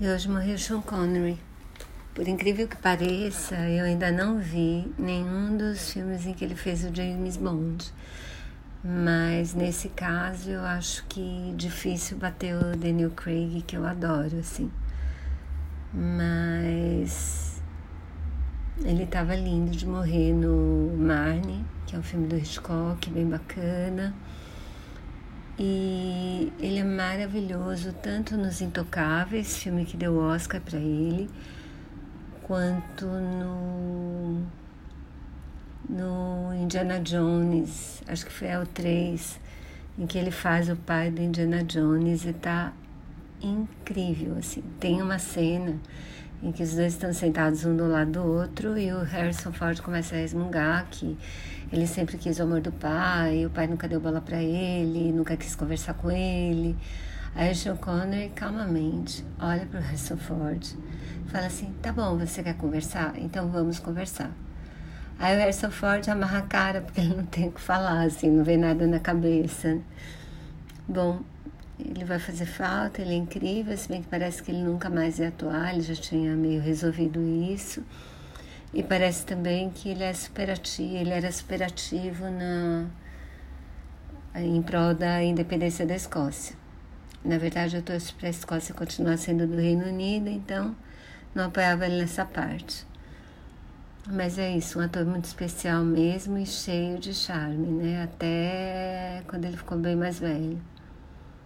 E hoje morreu Sean Connery. Por incrível que pareça, eu ainda não vi nenhum dos filmes em que ele fez o James Bond. Mas nesse caso eu acho que difícil bater o Daniel Craig, que eu adoro, assim. Mas ele estava lindo de morrer no Marne, que é um filme do Hitchcock, bem bacana. E ele é maravilhoso, tanto nos Intocáveis, filme que deu Oscar para ele, quanto no, no Indiana Jones, acho que foi o 3, em que ele faz o pai do Indiana Jones e tá incrível, assim. Tem uma cena em que os dois estão sentados um do lado do outro e o Harrison Ford começa a resmungar que ele sempre quis o amor do pai, o pai nunca deu bola para ele, nunca quis conversar com ele. Aí o Sean Connery calmamente olha para Harrison Ford fala assim: tá bom, você quer conversar? Então vamos conversar. Aí o Harrison Ford amarra a cara porque ele não tem o que falar, assim, não vem nada na cabeça. Bom, ele vai fazer falta, ele é incrível, se bem que parece que ele nunca mais ia atuar, ele já tinha meio resolvido isso. E parece também que ele é superativo, ele era superativo na, em prol da independência da Escócia. Na verdade, eu torço para a Escócia continuar sendo do Reino Unido, então não apoiava ele nessa parte. Mas é isso, um ator muito especial mesmo e cheio de charme, né? Até quando ele ficou bem mais velho.